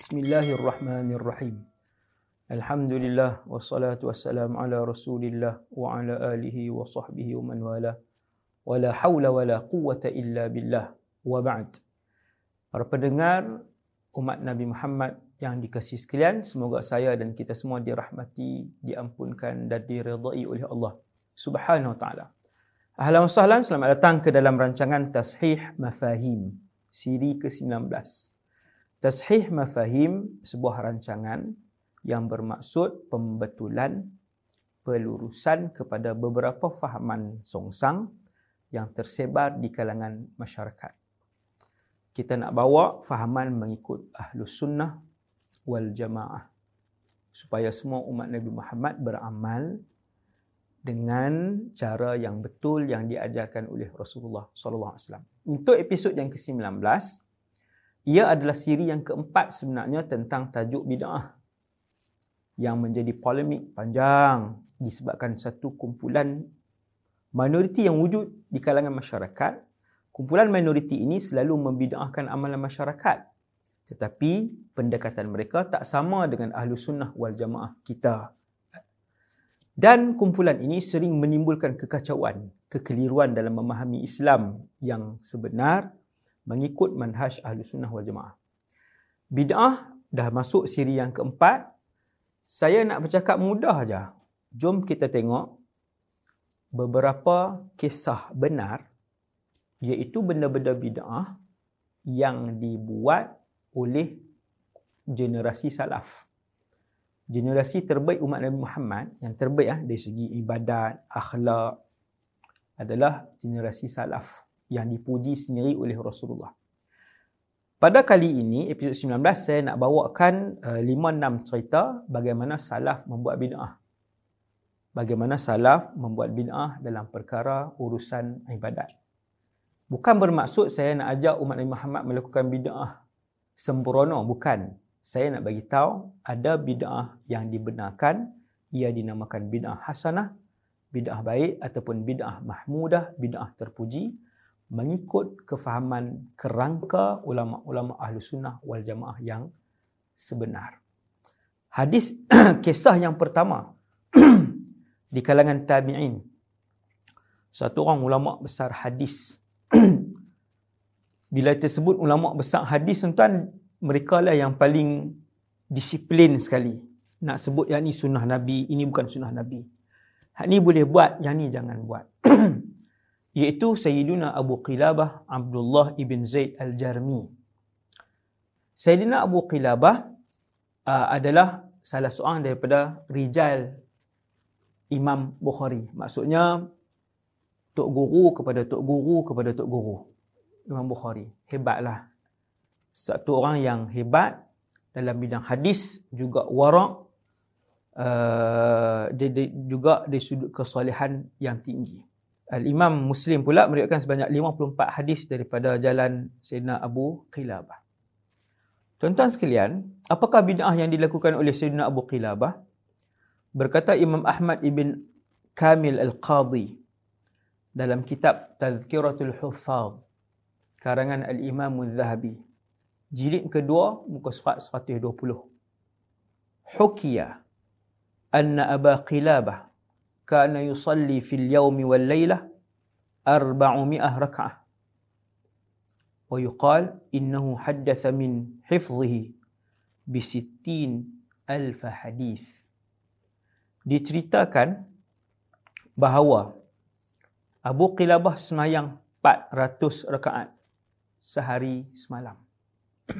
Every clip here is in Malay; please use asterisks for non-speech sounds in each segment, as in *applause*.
Bismillahirrahmanirrahim. Alhamdulillah wassalatu wassalamu ala Rasulillah wa ala alihi wa sahbihi wa man wala. Wala haula wala quwwata illa billah. Wa ba'd. Para pendengar umat Nabi Muhammad yang dikasihi sekalian, semoga saya dan kita semua dirahmati, diampunkan dan diridai oleh Allah Subhanahu wa taala. Ahlan wa sahlan, selamat datang ke dalam rancangan Tashih Mafahim, siri ke-19. Tashih mafahim sebuah rancangan yang bermaksud pembetulan pelurusan kepada beberapa fahaman songsang yang tersebar di kalangan masyarakat. Kita nak bawa fahaman mengikut ahlus sunnah wal jamaah supaya semua umat Nabi Muhammad beramal dengan cara yang betul yang diajarkan oleh Rasulullah sallallahu alaihi wasallam. Untuk episod yang ke-19 ia adalah siri yang keempat sebenarnya tentang tajuk bid'ah yang menjadi polemik panjang disebabkan satu kumpulan minoriti yang wujud di kalangan masyarakat. Kumpulan minoriti ini selalu membid'ahkan amalan masyarakat. Tetapi pendekatan mereka tak sama dengan ahlu sunnah wal jamaah kita. Dan kumpulan ini sering menimbulkan kekacauan, kekeliruan dalam memahami Islam yang sebenar mengikut manhaj ahli sunnah wal jamaah. Bid'ah dah masuk siri yang keempat. Saya nak bercakap mudah aja. Jom kita tengok beberapa kisah benar iaitu benda-benda bid'ah yang dibuat oleh generasi salaf. Generasi terbaik umat Nabi Muhammad yang terbaik ah dari segi ibadat, akhlak adalah generasi salaf yang dipuji sendiri oleh Rasulullah. Pada kali ini, episod 19, saya nak bawakan uh, 5-6 cerita bagaimana salaf membuat bid'ah. Bagaimana salaf membuat bid'ah dalam perkara urusan ibadat. Bukan bermaksud saya nak ajak umat Nabi Muhammad melakukan bid'ah sempurna. Bukan. Saya nak bagi tahu ada bid'ah yang dibenarkan. Ia dinamakan bid'ah hasanah, bid'ah baik ataupun bid'ah mahmudah, bid'ah terpuji mengikut kefahaman kerangka ulama-ulama ahlu sunnah wal jamaah yang sebenar. Hadis *clears throat* kisah yang pertama *clears throat* di kalangan tabi'in. Satu orang ulama besar hadis. *clears throat* Bila tersebut ulama besar hadis tuan mereka lah yang paling disiplin sekali. Nak sebut yang ni sunnah Nabi, ini bukan sunnah Nabi. Hak ni boleh buat, yang ni jangan buat. Iaitu Sayyidina Abu Qilabah Abdullah ibn Zaid al-Jarmi. Sayyidina Abu Qilabah uh, adalah salah seorang daripada rijal Imam Bukhari. Maksudnya tok guru kepada tok guru kepada tok guru. Imam Bukhari. Hebatlah. Satu orang yang hebat dalam bidang hadis juga warak uh, dia, dia, juga dari sudut kesalehan yang tinggi. Al-Imam Muslim pula meriwayatkan sebanyak 54 hadis daripada jalan Sayyidina Abu Qilabah. Tuan-tuan sekalian, apakah bid'ah yang dilakukan oleh Sayyidina Abu Qilabah? Berkata Imam Ahmad ibn Kamil Al-Qadhi dalam kitab Tazkiratul Huffaz karangan Al-Imam Al-Zahabi jilid kedua muka surat 120. Hukiya anna Aba Qilabah kana yusalli fil yaumi wal laylah arba'umi'ah raka'ah. Wa yuqal innahu haddatha min hifzihi bisittin alfa hadith. Diceritakan bahawa Abu Qilabah semayang 400 rakaat sehari semalam. *coughs*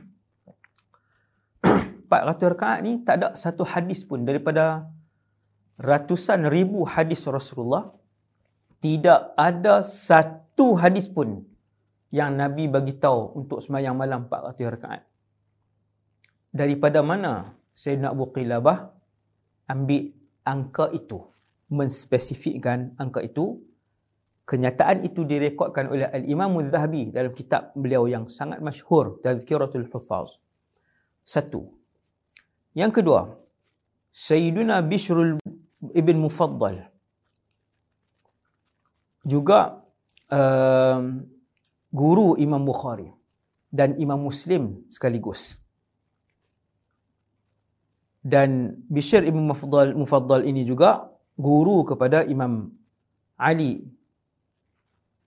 400 rakaat ni tak ada satu hadis pun daripada ratusan ribu hadis Rasulullah tidak ada satu hadis pun yang Nabi bagi tahu untuk semayang malam 400 rakaat. Daripada mana Sayyidina Abu Qilabah ambil angka itu, menspesifikkan angka itu. Kenyataan itu direkodkan oleh Al-Imam Al-Zahabi dalam kitab beliau yang sangat masyhur, Tazkiratul Hufaz. Satu. Yang kedua, Sayyiduna Bishrul Ibn Mufaddal juga uh, guru Imam Bukhari dan Imam Muslim sekaligus. dan Bishr ibn Mufaddal, Mufaddal ini juga guru kepada Imam Ali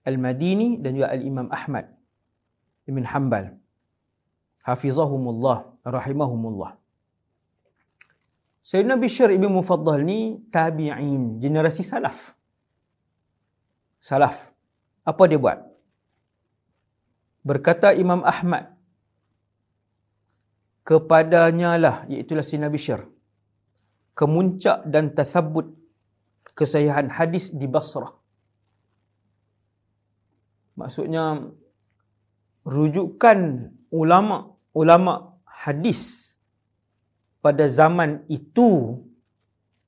Al-Madini dan juga Al-Imam Ahmad ibn Hanbal. Hafizahumullah, rahimahumullah. Sayyidina Bishr ibn Mufaddal ni tabi'in, generasi salaf. Salaf. Apa dia buat? Berkata Imam Ahmad, kepadanya lah, iaitulah Sayyidina Bishr, kemuncak dan tathabut kesahihan hadis di Basrah. Maksudnya rujukan ulama ulama hadis pada zaman itu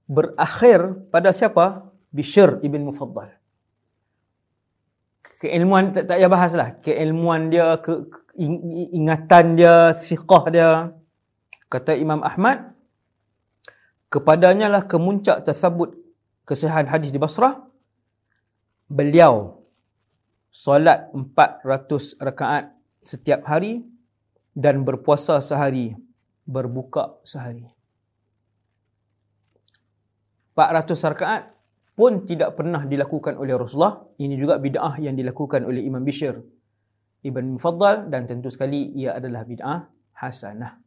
berakhir pada siapa? Bishr ibn Mufaddal. Keilmuan tak, tak payah bahaslah. Keilmuan dia, ke, ingatan dia, fiqah dia. Kata Imam Ahmad, kepadanya lah kemuncak tersebut kesihan hadis di Basrah. Beliau solat 400 rakaat setiap hari dan berpuasa sehari, berbuka sehari. 400 rakaat pun tidak pernah dilakukan oleh Rasulullah. Ini juga bid'ah yang dilakukan oleh Imam Bishr Ibn Mufaddal dan tentu sekali ia adalah bid'ah hasanah.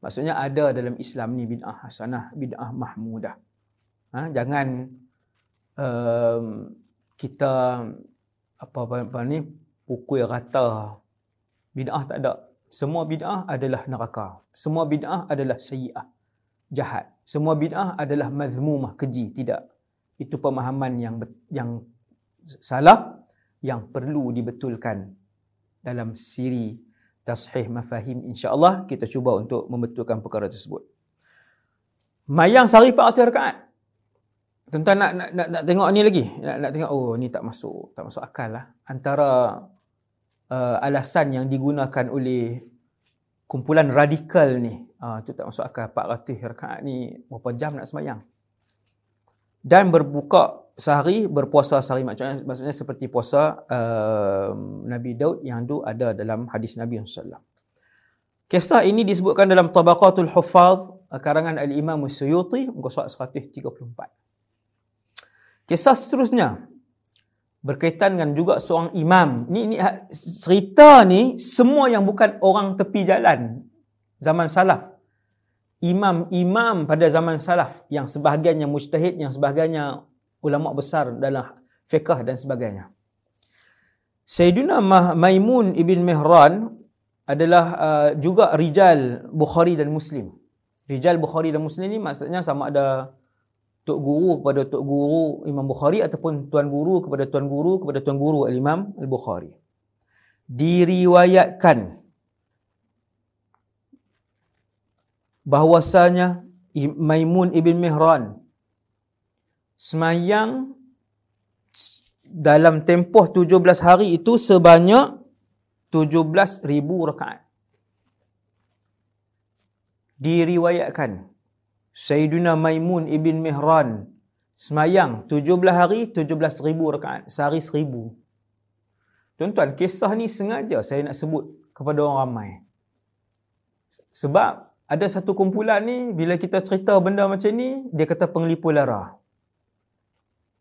Maksudnya ada dalam Islam ni bid'ah hasanah, bid'ah mahmudah. Ha, jangan um, kita apa, apa, apa ni pukul rata bid'ah tak ada semua bid'ah adalah neraka semua bid'ah adalah sayyi'ah jahat semua bid'ah adalah mazmumah keji tidak itu pemahaman yang yang salah yang perlu dibetulkan dalam siri tashih mafahim insya-Allah kita cuba untuk membetulkan perkara tersebut mayang sehari 400 rakaat Tuan-tuan nak, nak, nak, nak tengok ni lagi. Nak, nak tengok, oh ni tak masuk. Tak masuk akal lah. Antara uh, alasan yang digunakan oleh kumpulan radikal ni. Uh, tu tak masuk akal. 400 rakaat ni berapa jam nak semayang. Dan berbuka sehari, berpuasa sehari. Maksudnya, maksudnya seperti puasa uh, Nabi Daud yang tu ada dalam hadis Nabi SAW. Kisah ini disebutkan dalam Tabaqatul Hufaz karangan Al-Imam Suyuti muka surat 134. Kisah seterusnya berkaitan dengan juga seorang imam. Ni, ni ha, cerita ni semua yang bukan orang tepi jalan zaman salaf. Imam-imam pada zaman salaf yang sebahagiannya mujtahid, yang sebahagiannya ulama besar dalam fiqh dan sebagainya. Sayyidina Maimun ibn Mihran adalah uh, juga rijal Bukhari dan Muslim. Rijal Bukhari dan Muslim ni maksudnya sama ada tok guru kepada tok guru Imam Bukhari ataupun tuan guru kepada tuan guru kepada tuan guru Al-Imam Al-Bukhari. Diriwayatkan bahwasanya Maimun ibn Mihran semayang dalam tempoh 17 hari itu sebanyak 17,000 rakaat. Diriwayatkan Sayyidina Maimun ibn Mihran. Semayang 17 hari 17 ribu rakaat sehari seribu. Tuan-tuan kisah ni sengaja saya nak sebut kepada orang ramai. Sebab ada satu kumpulan ni bila kita cerita benda macam ni dia kata pengelipu lara.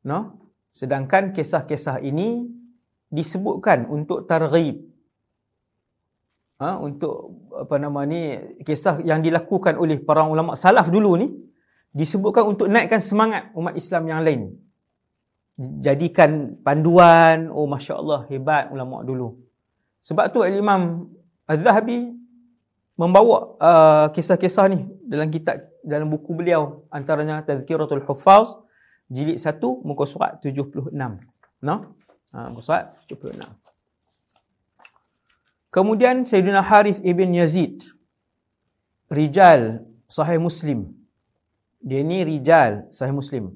No sedangkan kisah-kisah ini disebutkan untuk targhib ha, untuk apa nama ni kisah yang dilakukan oleh para ulama salaf dulu ni disebutkan untuk naikkan semangat umat Islam yang lain. Jadikan panduan, oh masya-Allah hebat ulama dulu. Sebab tu Imam Az-Zahabi membawa uh, kisah-kisah ni dalam kitab dalam buku beliau antaranya Tazkiratul Huffaz jilid 1 muka surat 76. No? Ha, muka surat 76. Kemudian Sayyidina Harith ibn Yazid. Rijal sahih Muslim. Dia ni rijal sahih Muslim.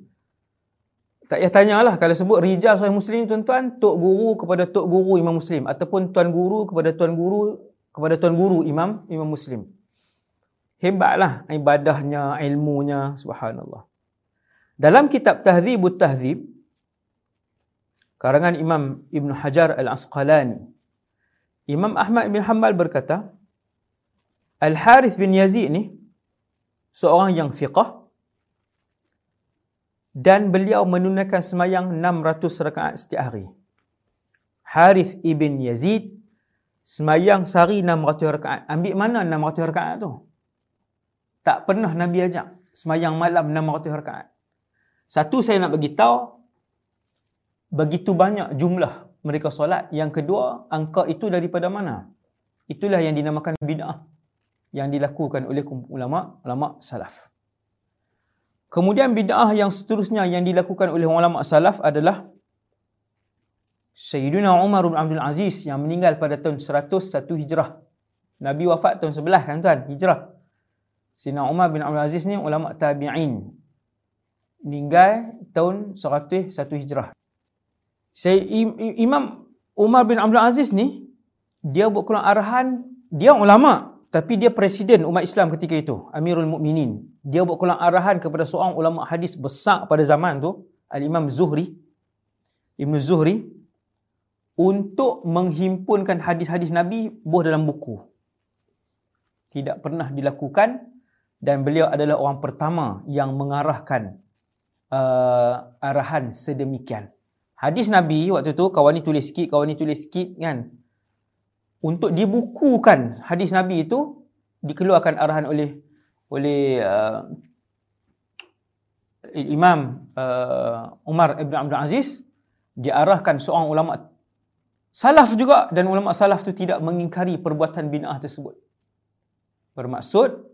Tak payah tanyalah kalau sebut rijal sahih Muslim tuan-tuan, tok guru kepada tok guru Imam Muslim ataupun tuan guru kepada tuan guru kepada tuan guru Imam Imam Muslim. Hebatlah ibadahnya, ilmunya, subhanallah. Dalam kitab Tahdzibut Tahdzib karangan Imam Ibn Hajar Al-Asqalani Imam Ahmad bin Hanbal berkata, Al-Harith bin Yazid ni, seorang yang fiqah dan beliau menunaikan semayang 600 rakaat setiap hari. Harith ibn Yazid semayang sehari 600 rakaat. Ambil mana 600 rakaat tu? Tak pernah Nabi ajak semayang malam 600 rakaat. Satu saya nak bagi tahu begitu banyak jumlah mereka solat. Yang kedua, angka itu daripada mana? Itulah yang dinamakan bid'ah yang dilakukan oleh ulama ulama salaf. Kemudian bid'ah yang seterusnya yang dilakukan oleh ulama salaf adalah Sayyidina Umar bin Abdul Aziz yang meninggal pada tahun 101 Hijrah. Nabi wafat tahun 11 kan tuan, Hijrah. Sayyidina Umar bin Abdul Aziz ni ulama tabi'in. Meninggal tahun 101 Hijrah. Saya Imam Umar bin Abdul Aziz ni dia buat keluar arahan, dia ulama tapi dia presiden umat Islam ketika itu, Amirul Mukminin. Dia buat keluar arahan kepada seorang ulama hadis besar pada zaman tu, Al-Imam Zuhri, Ibn Zuhri, untuk menghimpunkan hadis-hadis Nabi buah dalam buku. Tidak pernah dilakukan dan beliau adalah orang pertama yang mengarahkan uh, arahan sedemikian. Hadis Nabi waktu tu kawan ni tulis sikit, kawan ni tulis sikit kan untuk dibukukan hadis Nabi itu dikeluarkan arahan oleh oleh uh, Imam uh, Umar Ibn Abdul Aziz diarahkan seorang ulama salaf juga dan ulama salaf itu tidak mengingkari perbuatan bid'ah tersebut. Bermaksud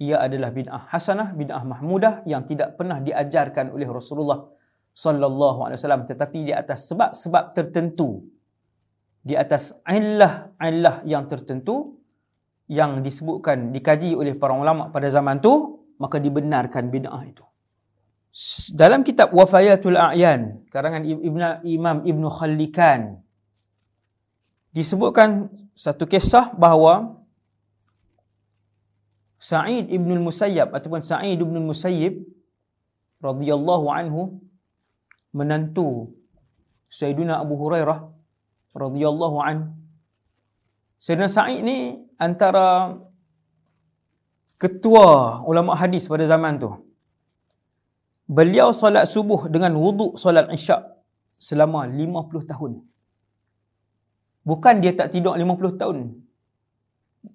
ia adalah bid'ah hasanah, bid'ah mahmudah yang tidak pernah diajarkan oleh Rasulullah sallallahu alaihi wasallam tetapi di atas sebab-sebab tertentu di atas illah-illah yang tertentu yang disebutkan dikaji oleh para ulama pada zaman tu maka dibenarkan bid'ah itu. Dalam kitab Wafayatul A'yan karangan Ibn, Imam Ibn Khallikan disebutkan satu kisah bahawa Sa'id Ibn Musayyab ataupun Sa'id Ibn Musayyib radhiyallahu anhu menantu Sayyidina Abu Hurairah radhiyallahu an Sayyidina Sa'id ni antara ketua ulama hadis pada zaman tu. Beliau solat subuh dengan wuduk solat isyak selama 50 tahun. Bukan dia tak tidur 50 tahun.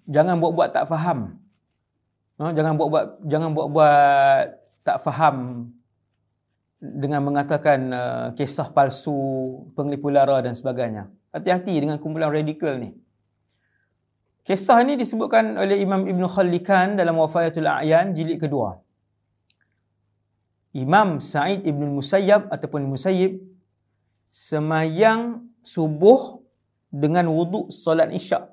Jangan buat-buat tak faham. No, jangan buat-buat jangan buat-buat tak faham dengan mengatakan uh, kisah palsu, pengelipu lara dan sebagainya. Hati-hati dengan kumpulan radikal ni. Kisah ini disebutkan oleh Imam Ibn Khallikan dalam Wafayatul A'yan jilid kedua. Imam Sa'id Ibn Musayyab ataupun Musayyib semayang subuh dengan wuduk solat isyak.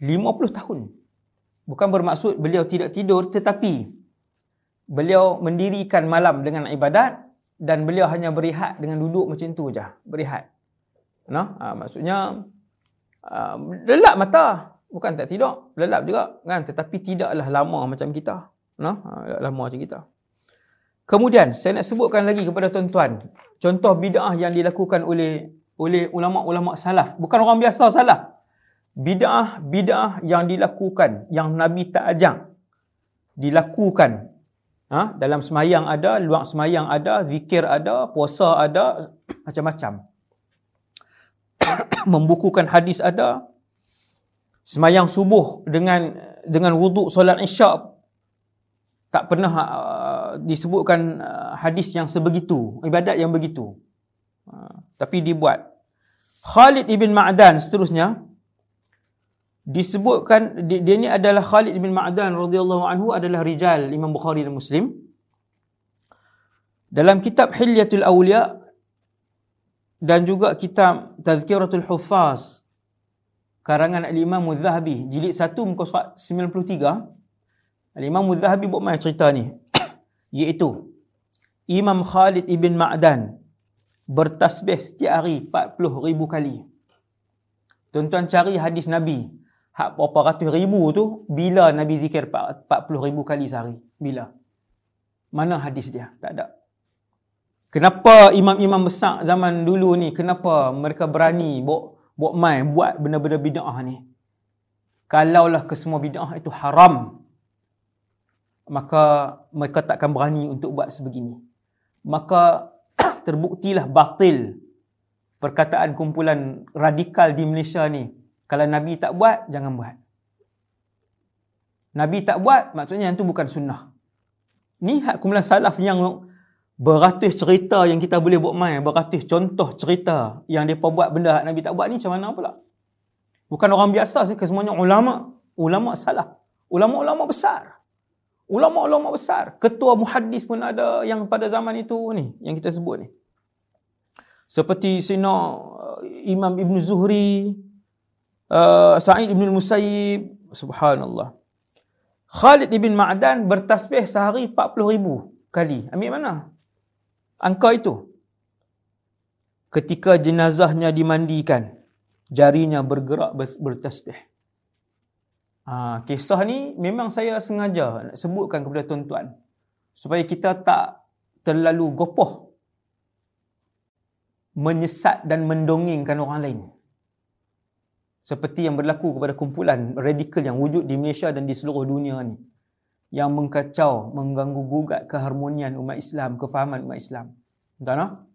50 tahun. Bukan bermaksud beliau tidak tidur tetapi beliau mendirikan malam dengan ibadat dan beliau hanya berehat dengan duduk macam tu je. Berehat. No? Ha, maksudnya uh, lelap mata. Bukan tak tidur. Lelap juga. Kan? Tetapi tidaklah lama macam kita. No? Ha, lama macam kita. Kemudian saya nak sebutkan lagi kepada tuan-tuan. Contoh bid'ah yang dilakukan oleh oleh ulama-ulama salaf. Bukan orang biasa salaf. Bid'ah, bid'ah yang dilakukan. Yang Nabi tak ajak. Dilakukan. Ha? Dalam semayang ada, luar semayang ada, zikir ada, puasa ada, *clears throat* macam-macam. *clears throat* membukukan hadis ada semayang subuh dengan dengan wuduk solat isyak tak pernah uh, disebutkan uh, hadis yang sebegitu ibadat yang begitu uh, tapi dibuat Khalid ibn Ma'dan seterusnya disebutkan dia, dia ni adalah Khalid ibn Ma'dan radhiyallahu anhu adalah rijal Imam Bukhari dan Muslim. Dalam kitab Hilyatul Awliya dan juga kitab Tazkiratul Hufaz karangan Al-Imam Al-Zahabi jilid 1 muka surat 93 Al-Imam Al-Zahabi buat mana cerita ni. *coughs* Iaitu Imam Khalid ibn Ma'dan bertasbih setiap hari 40 ribu kali. Tuan-tuan cari hadis Nabi hak berapa ratus ribu tu bila Nabi zikir 40 ribu kali sehari bila mana hadis dia tak ada Kenapa imam-imam besar zaman dulu ni kenapa mereka berani buat buat mai buat benda-benda bid'ah ni? Kalaulah kesemua bid'ah itu haram. maka mereka takkan berani untuk buat sebegini. Maka *clears throat* terbuktilah batil perkataan kumpulan radikal di Malaysia ni. Kalau Nabi tak buat, jangan buat. Nabi tak buat, maksudnya yang tu bukan sunnah. Ni hak kumpulan salaf yang beratus cerita yang kita boleh buat main, beratus contoh cerita yang mereka buat benda Nabi tak buat ni macam mana pula? Bukan orang biasa sih, semuanya ulama, ulama salah. Ulama-ulama besar. Ulama-ulama besar. Ketua muhaddis pun ada yang pada zaman itu ni, yang kita sebut ni. Seperti Sina uh, Imam Ibn Zuhri, uh, Sa'id Ibn Musayyib, subhanallah. Khalid Ibn Ma'dan bertasbih sehari 40 ribu kali. Ambil mana? angka itu. Ketika jenazahnya dimandikan, jarinya bergerak bertasbih. Ha, kisah ni memang saya sengaja nak sebutkan kepada tuan-tuan. Supaya kita tak terlalu gopoh menyesat dan mendongengkan orang lain. Seperti yang berlaku kepada kumpulan radikal yang wujud di Malaysia dan di seluruh dunia ni yang mengkacau, mengganggu gugat keharmonian umat Islam, kefahaman umat Islam. Tuan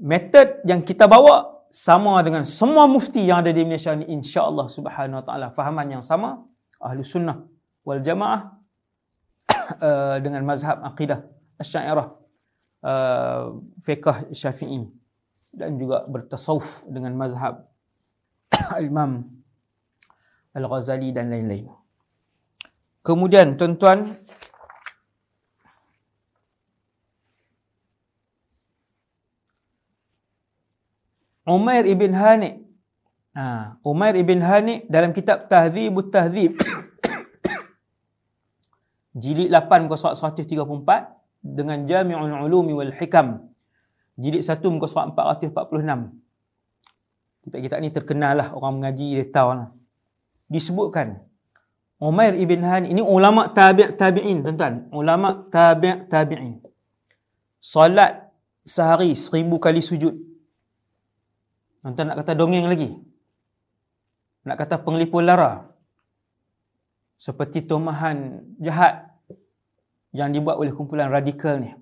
Metod yang kita bawa sama dengan semua mufti yang ada di Malaysia ni insya-Allah Subhanahu Wa Taala fahaman yang sama ahli sunnah wal jamaah uh, *coughs* dengan mazhab akidah Asy'ariyah uh, fiqh Syafi'i dan juga bertasawuf dengan mazhab *coughs* Imam Al-Ghazali dan lain-lain. Kemudian tuan-tuan Umair ibn Hani ha, Umair ibn Hani dalam kitab Tahdzibut Tahdzib *coughs* jilid 8 muka surat 134 dengan Jami'ul Ulumi wal Hikam. Jilid 1 muka surat 446 kitab-kitab ni terkenal lah orang mengaji dia tahu lah. disebutkan Umair ibn Hani ini ulama tabi' tabi'in tuan-tuan. Ulama tabi' tabi'in. Salat sehari seribu kali sujud. Tuan-tuan nak kata dongeng lagi. Nak kata penglipu lara. Seperti tomahan jahat yang dibuat oleh kumpulan radikal ni.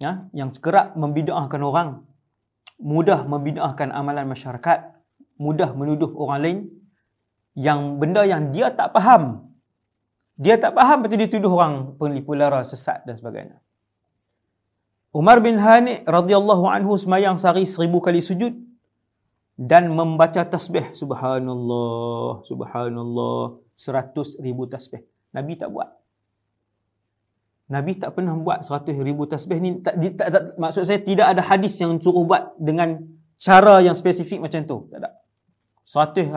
Ya, yang kerap membida'ahkan orang. Mudah membida'ahkan amalan masyarakat. Mudah menuduh orang lain. Yang benda yang dia tak faham dia tak faham betul dia tuduh orang penipu lara sesat dan sebagainya. Umar bin Hani radhiyallahu anhu semayang sehari seribu kali sujud dan membaca tasbih subhanallah subhanallah seratus ribu tasbih. Nabi tak buat. Nabi tak pernah buat seratus ribu tasbih ni. Tak, tak, tak, maksud saya tidak ada hadis yang suruh buat dengan cara yang spesifik macam tu. Tak ada. Seratus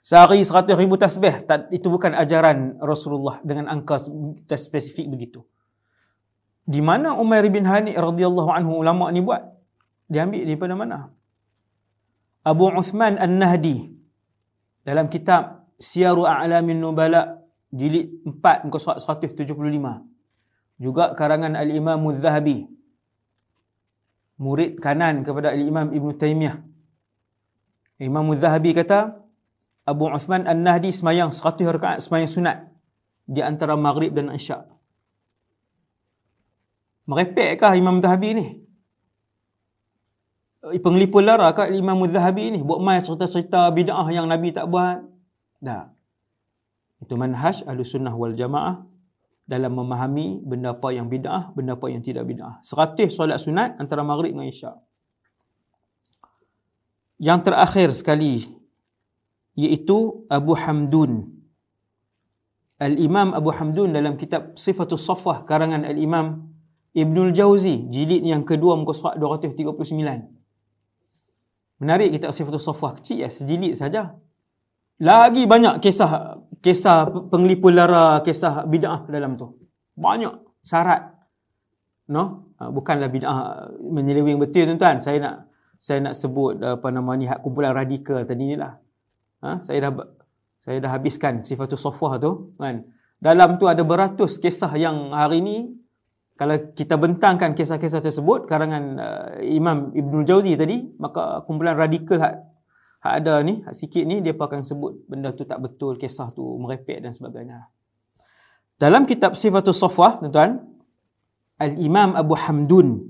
Sehari seratus ribu tasbih. Itu bukan ajaran Rasulullah dengan angka spesifik begitu. Di mana Umar bin Hani radhiyallahu anhu ulama ni buat? Dia ambil daripada mana? Abu Uthman An-Nahdi dalam kitab Siyaru A'lamin Nubala jilid 4 muka surat 175. Juga karangan Al-Imam Al-Zahabi. Murid kanan kepada Al-Imam Ibn Taymiyah. Imam Al-Zahabi kata, Abu Uthman An-Nahdi semayang 100 rakaat semayang sunat di antara maghrib dan isyak. Merepekkah Imam Zahabi ni? Eh, Penglipu lara kah Imam Zahabi ni? Buat main cerita-cerita bid'ah yang Nabi tak buat? Tak. Itu manhaj ahlu sunnah wal jamaah dalam memahami benda apa yang bid'ah, benda apa yang tidak bid'ah. Seratus solat sunat antara maghrib dengan isyak. Yang terakhir sekali iaitu Abu Hamdun. Al-Imam Abu Hamdun dalam kitab Sifatul Safah karangan Al-Imam Ibnul Jauzi jilid yang kedua muka surat 239. Menarik kita Sifatul Safah kecil ya sejilid saja. Lagi banyak kisah kisah penglipu lara, kisah bid'ah dalam tu. Banyak syarat. No? Ha, bukanlah bid'ah menyeleweng betul tuan-tuan. Saya nak saya nak sebut apa nama ni hak kumpulan radikal tadi ni lah. Ha, saya dah saya dah habiskan sifatul sofah tu kan? Dalam tu ada beratus kisah yang hari ni kalau kita bentangkan kisah-kisah tersebut karangan uh, Imam Ibn Jauzi tadi maka kumpulan radikal hak, hak ada ni hak sikit ni dia akan sebut benda tu tak betul kisah tu merepek dan sebagainya. Dalam kitab Sifatul Safwah, tuan-tuan, Al-Imam Abu Hamdun,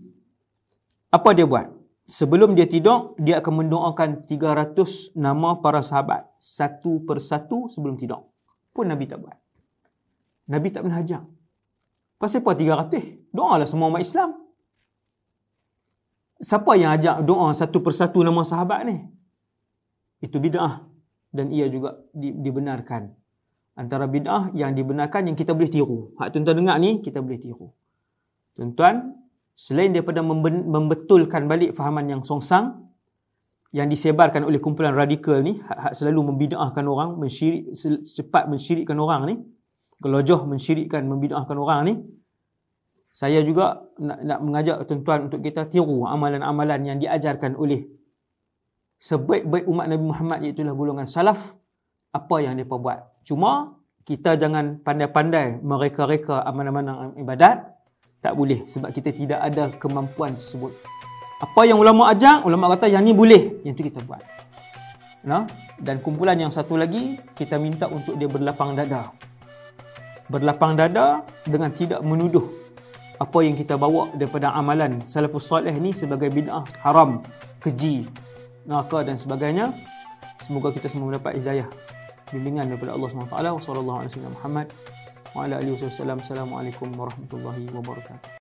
apa dia buat? Sebelum dia tidur, dia akan mendoakan 300 nama para sahabat. Satu persatu sebelum tidur. Pun Nabi tak buat. Nabi tak pernah ajak. Pasal apa 300? Doa lah semua umat Islam. Siapa yang ajak doa satu persatu nama sahabat ni? Itu bid'ah. Dan ia juga dibenarkan. Antara bid'ah yang dibenarkan yang kita boleh tiru. Hak tuan-tuan dengar ni, kita boleh tiru. Tuan-tuan, selain daripada membetulkan balik fahaman yang songsang yang disebarkan oleh kumpulan radikal ni hak, hak selalu membidahkan orang mensyirik cepat mensyirikkan orang ni gelojoh mensyirikkan membidahkan orang ni saya juga nak, nak mengajak tuan-tuan untuk kita tiru amalan-amalan yang diajarkan oleh sebaik-baik umat Nabi Muhammad iaitu golongan salaf apa yang mereka buat. Cuma kita jangan pandai-pandai mereka-reka amalan-amalan ibadat tak boleh sebab kita tidak ada kemampuan tersebut. Apa yang ulama ajar, ulama kata yang ni boleh, yang tu kita buat. Nah, dan kumpulan yang satu lagi kita minta untuk dia berlapang dada. Berlapang dada dengan tidak menuduh apa yang kita bawa daripada amalan salafus soleh ni sebagai bid'ah haram, keji, neraka dan sebagainya. Semoga kita semua mendapat hidayah bimbingan daripada Allah SWT. Wassalamualaikum warahmatullahi wabarakatuh. وعلى آله وصحبه وسلم. السلام عليكم ورحمة الله وبركاته.